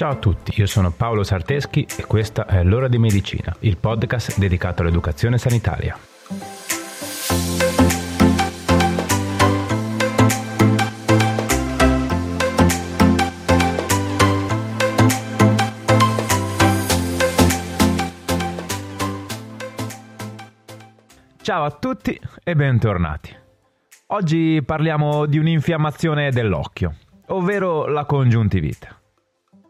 Ciao a tutti, io sono Paolo Sarteschi e questa è L'ora di medicina, il podcast dedicato all'educazione sanitaria. Ciao a tutti e bentornati. Oggi parliamo di un'infiammazione dell'occhio, ovvero la congiuntivite.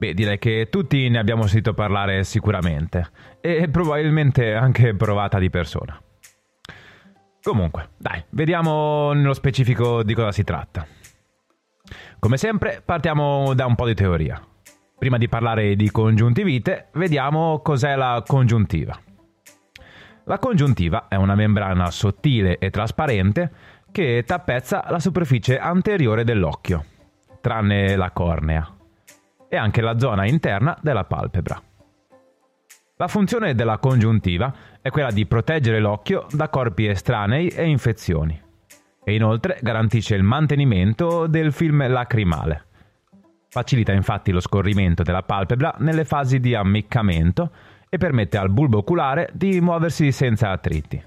Beh, direi che tutti ne abbiamo sentito parlare sicuramente e probabilmente anche provata di persona. Comunque, dai, vediamo nello specifico di cosa si tratta. Come sempre, partiamo da un po' di teoria. Prima di parlare di congiuntivite, vediamo cos'è la congiuntiva. La congiuntiva è una membrana sottile e trasparente che tappezza la superficie anteriore dell'occhio, tranne la cornea e anche la zona interna della palpebra. La funzione della congiuntiva è quella di proteggere l'occhio da corpi estranei e infezioni e inoltre garantisce il mantenimento del film lacrimale. Facilita infatti lo scorrimento della palpebra nelle fasi di ammiccamento e permette al bulbo oculare di muoversi senza attriti.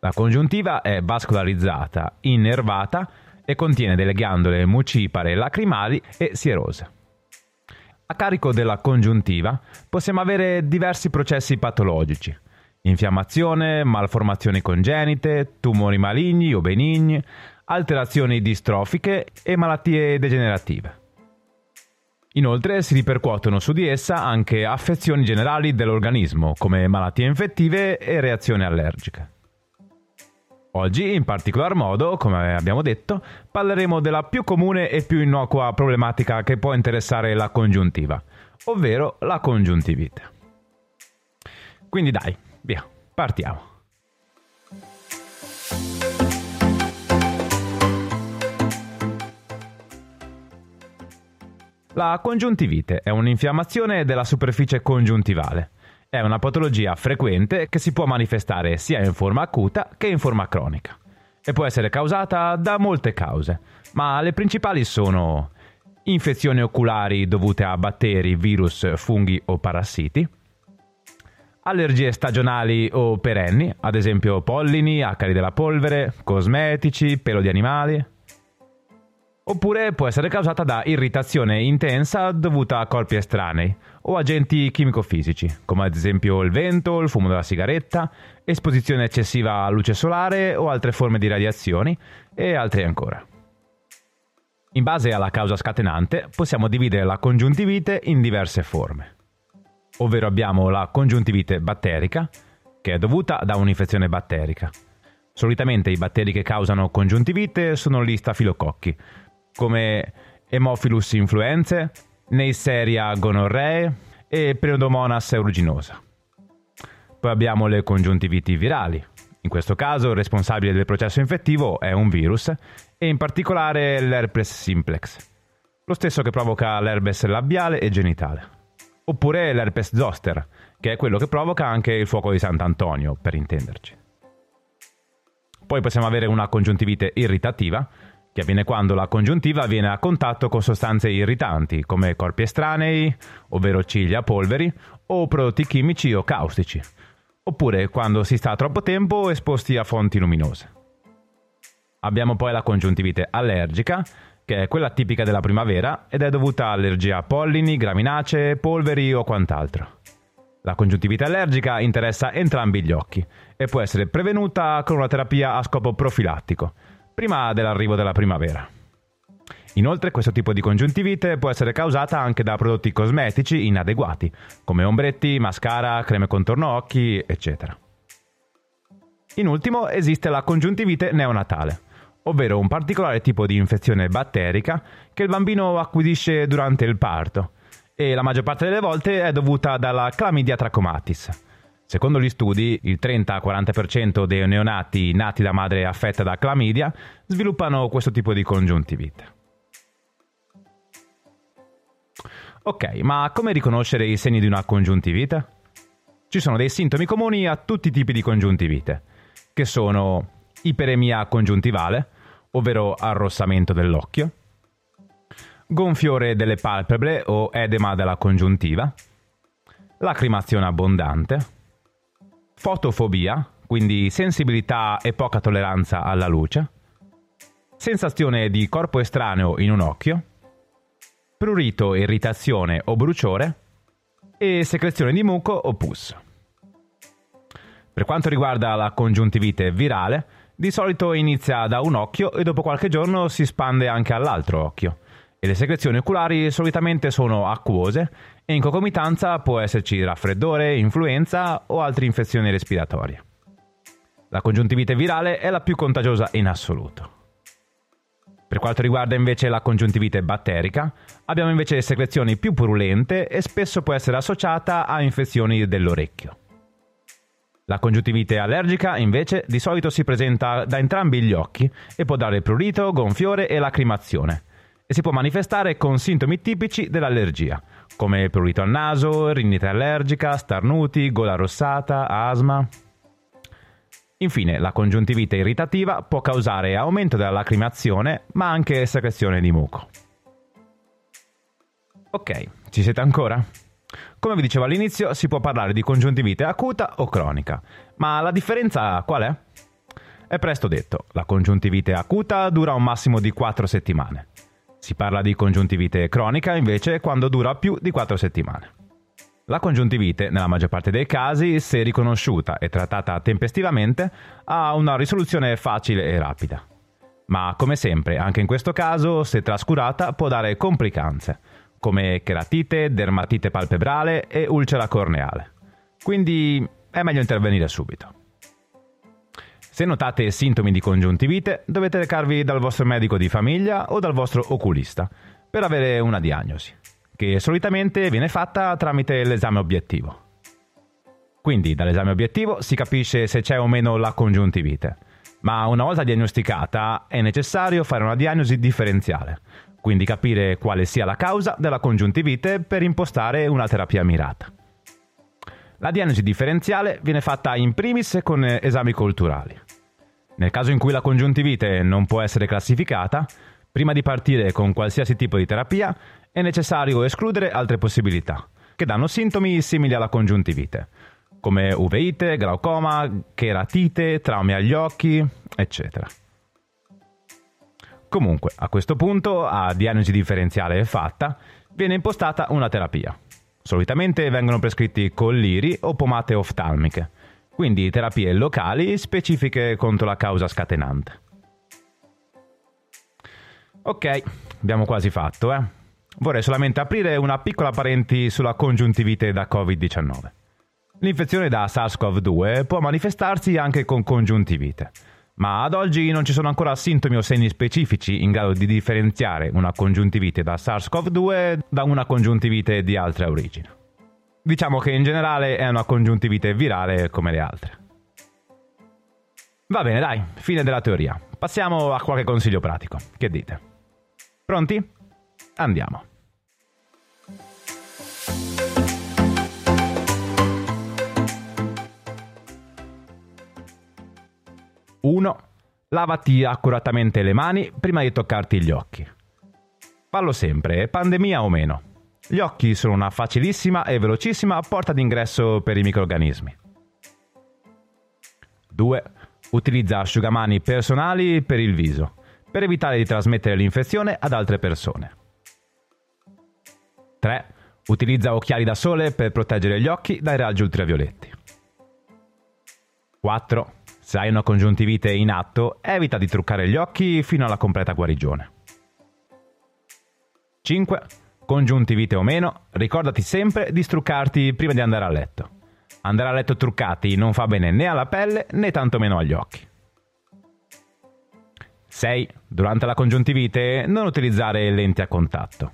La congiuntiva è vascolarizzata, innervata e contiene delle ghiandole mucipare lacrimali e sierose. A carico della congiuntiva possiamo avere diversi processi patologici. Infiammazione, malformazioni congenite, tumori maligni o benigni, alterazioni distrofiche e malattie degenerative. Inoltre si ripercuotono su di essa anche affezioni generali dell'organismo, come malattie infettive e reazioni allergiche. Oggi, in particolar modo, come abbiamo detto, parleremo della più comune e più innocua problematica che può interessare la congiuntiva, ovvero la congiuntivite. Quindi dai, via, partiamo. La congiuntivite è un'infiammazione della superficie congiuntivale è una patologia frequente che si può manifestare sia in forma acuta che in forma cronica e può essere causata da molte cause, ma le principali sono infezioni oculari dovute a batteri, virus, funghi o parassiti, allergie stagionali o perenni, ad esempio pollini, acari della polvere, cosmetici, pelo di animali, oppure può essere causata da irritazione intensa dovuta a corpi estranei o agenti chimico-fisici, come ad esempio il vento, il fumo della sigaretta, esposizione eccessiva a luce solare o altre forme di radiazioni e altre ancora. In base alla causa scatenante possiamo dividere la congiuntivite in diverse forme, ovvero abbiamo la congiuntivite batterica, che è dovuta da un'infezione batterica. Solitamente i batteri che causano congiuntivite sono gli stafilococchi, come Hemophilus influenzae, Neisseria gonorree e Pseudomonas aeruginosa. Poi abbiamo le congiuntiviti virali. In questo caso il responsabile del processo infettivo è un virus e in particolare l'herpes simplex, lo stesso che provoca l'herpes labiale e genitale. Oppure l'herpes zoster, che è quello che provoca anche il fuoco di Sant'Antonio, per intenderci. Poi possiamo avere una congiuntivite irritativa, che avviene quando la congiuntiva viene a contatto con sostanze irritanti, come corpi estranei, ovvero ciglia, polveri, o prodotti chimici o caustici, oppure quando si sta troppo tempo esposti a fonti luminose. Abbiamo poi la congiuntivite allergica, che è quella tipica della primavera ed è dovuta a allergia a pollini, graminacee, polveri o quant'altro. La congiuntivite allergica interessa entrambi gli occhi e può essere prevenuta con una terapia a scopo profilattico, prima dell'arrivo della primavera. Inoltre questo tipo di congiuntivite può essere causata anche da prodotti cosmetici inadeguati, come ombretti, mascara, creme contorno occhi, eccetera. In ultimo esiste la congiuntivite neonatale, ovvero un particolare tipo di infezione batterica che il bambino acquisisce durante il parto e la maggior parte delle volte è dovuta dalla Chlamydia trachomatis, Secondo gli studi, il 30-40% dei neonati nati da madre affetta da clamidia sviluppano questo tipo di congiuntivite. Ok, ma come riconoscere i segni di una congiuntivite? Ci sono dei sintomi comuni a tutti i tipi di congiuntivite, che sono iperemia congiuntivale, ovvero arrossamento dell'occhio, gonfiore delle palpebre o edema della congiuntiva, lacrimazione abbondante, fotofobia, quindi sensibilità e poca tolleranza alla luce, sensazione di corpo estraneo in un occhio, prurito, irritazione o bruciore e secrezione di muco o pus. Per quanto riguarda la congiuntivite virale, di solito inizia da un occhio e dopo qualche giorno si spande anche all'altro occhio. E le secrezioni oculari solitamente sono acquose e in concomitanza può esserci raffreddore, influenza o altre infezioni respiratorie. La congiuntivite virale è la più contagiosa in assoluto. Per quanto riguarda invece la congiuntivite batterica, abbiamo invece secrezioni più purulente e spesso può essere associata a infezioni dell'orecchio. La congiuntivite allergica invece di solito si presenta da entrambi gli occhi e può dare prurito, gonfiore e lacrimazione e si può manifestare con sintomi tipici dell'allergia, come prurito al naso, rinite allergica, starnuti, gola rossata, asma. Infine, la congiuntivite irritativa può causare aumento della lacrimazione, ma anche secrezione di muco. Ok, ci siete ancora? Come vi dicevo all'inizio, si può parlare di congiuntivite acuta o cronica, ma la differenza qual è? È presto detto, la congiuntivite acuta dura un massimo di 4 settimane. Si parla di congiuntivite cronica invece quando dura più di 4 settimane. La congiuntivite, nella maggior parte dei casi, se riconosciuta e trattata tempestivamente, ha una risoluzione facile e rapida. Ma come sempre, anche in questo caso, se trascurata, può dare complicanze, come cheratite, dermatite palpebrale e ulcera corneale. Quindi è meglio intervenire subito. Se notate sintomi di congiuntivite, dovete recarvi dal vostro medico di famiglia o dal vostro oculista per avere una diagnosi che solitamente viene fatta tramite l'esame obiettivo. Quindi dall'esame obiettivo si capisce se c'è o meno la congiuntivite, ma una volta diagnosticata è necessario fare una diagnosi differenziale, quindi capire quale sia la causa della congiuntivite per impostare una terapia mirata. La diagnosi differenziale viene fatta in primis con esami culturali. Nel caso in cui la congiuntivite non può essere classificata, prima di partire con qualsiasi tipo di terapia è necessario escludere altre possibilità, che danno sintomi simili alla congiuntivite, come uveite, glaucoma, cheratite, traumi agli occhi, eccetera. Comunque, a questo punto, a diagnosi differenziale fatta, viene impostata una terapia. Solitamente vengono prescritti colliri o pomate oftalmiche, quindi terapie locali specifiche contro la causa scatenante. Ok, abbiamo quasi fatto, eh? Vorrei solamente aprire una piccola parenti sulla congiuntivite da Covid-19. L'infezione da SARS-CoV-2 può manifestarsi anche con congiuntivite, ma ad oggi non ci sono ancora sintomi o segni specifici in grado di differenziare una congiuntivite da SARS-CoV-2 da una congiuntivite di altra origine. Diciamo che in generale è una congiuntivite virale come le altre. Va bene, dai, fine della teoria. Passiamo a qualche consiglio pratico. Che dite? Pronti? Andiamo. 1. Lavati accuratamente le mani prima di toccarti gli occhi. Fallo sempre, pandemia o meno. Gli occhi sono una facilissima e velocissima porta d'ingresso per i microrganismi. 2. Utilizza asciugamani personali per il viso, per evitare di trasmettere l'infezione ad altre persone. 3. Utilizza occhiali da sole per proteggere gli occhi dai raggi ultravioletti. 4. Se hai una congiuntivite in atto, evita di truccare gli occhi fino alla completa guarigione. 5. Congiuntivite o meno, ricordati sempre di struccarti prima di andare a letto. Andare a letto truccati non fa bene né alla pelle né tantomeno agli occhi. 6. Durante la congiuntivite non utilizzare lenti a contatto.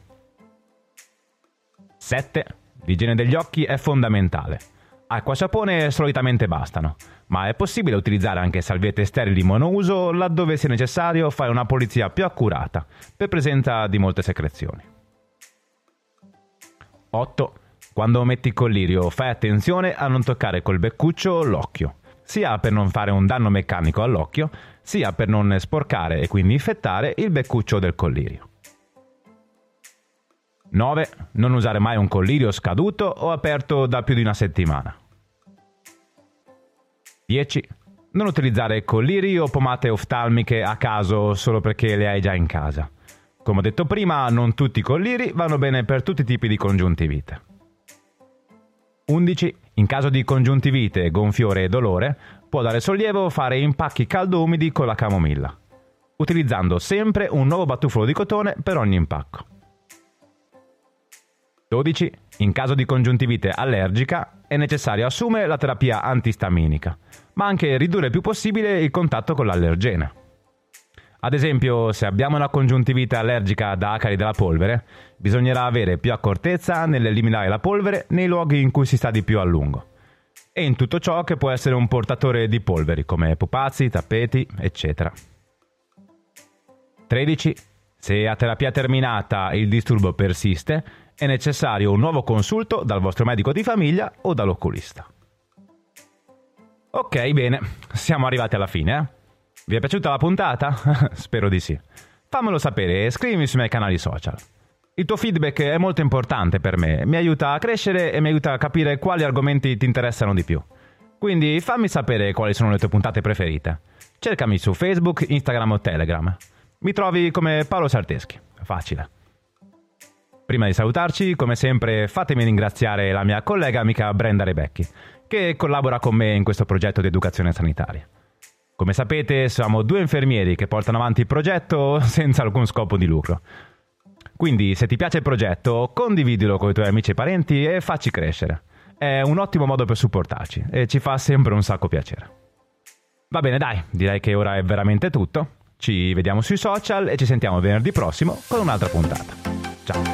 7. L'igiene degli occhi è fondamentale. Acqua e sapone solitamente bastano, ma è possibile utilizzare anche salviette sterili monouso laddove sia necessario fare una pulizia più accurata per presenza di molte secrezioni. 8. Quando metti il collirio fai attenzione a non toccare col beccuccio l'occhio, sia per non fare un danno meccanico all'occhio, sia per non sporcare e quindi infettare il beccuccio del collirio. 9. Non usare mai un collirio scaduto o aperto da più di una settimana. 10. Non utilizzare colliri o pomate oftalmiche a caso solo perché le hai già in casa. Come ho detto prima, non tutti i colliri vanno bene per tutti i tipi di congiuntivite. 11. In caso di congiuntivite, gonfiore e dolore, può dare sollievo fare impacchi caldo-umidi con la camomilla, utilizzando sempre un nuovo batuffolo di cotone per ogni impacco. 12. In caso di congiuntivite allergica è necessario assumere la terapia antistaminica, ma anche ridurre il più possibile il contatto con l'allergene. Ad esempio, se abbiamo una congiuntivite allergica da acari della polvere, bisognerà avere più accortezza nell'eliminare la polvere nei luoghi in cui si sta di più a lungo. E in tutto ciò che può essere un portatore di polveri, come pupazzi, tappeti, eccetera. 13. Se a terapia terminata il disturbo persiste, è necessario un nuovo consulto dal vostro medico di famiglia o dall'oculista. Ok, bene, siamo arrivati alla fine. Eh? Vi è piaciuta la puntata? Spero di sì. Fammelo sapere e scrivimi sui miei canali social. Il tuo feedback è molto importante per me, mi aiuta a crescere e mi aiuta a capire quali argomenti ti interessano di più. Quindi fammi sapere quali sono le tue puntate preferite. Cercami su Facebook, Instagram o Telegram. Mi trovi come Paolo Sarteschi. Facile. Prima di salutarci, come sempre, fatemi ringraziare la mia collega amica Brenda Rebecchi, che collabora con me in questo progetto di educazione sanitaria. Come sapete, siamo due infermieri che portano avanti il progetto senza alcun scopo di lucro. Quindi, se ti piace il progetto, condividilo con i tuoi amici e parenti e facci crescere. È un ottimo modo per supportarci e ci fa sempre un sacco piacere. Va bene, dai, direi che ora è veramente tutto. Ci vediamo sui social e ci sentiamo venerdì prossimo con un'altra puntata.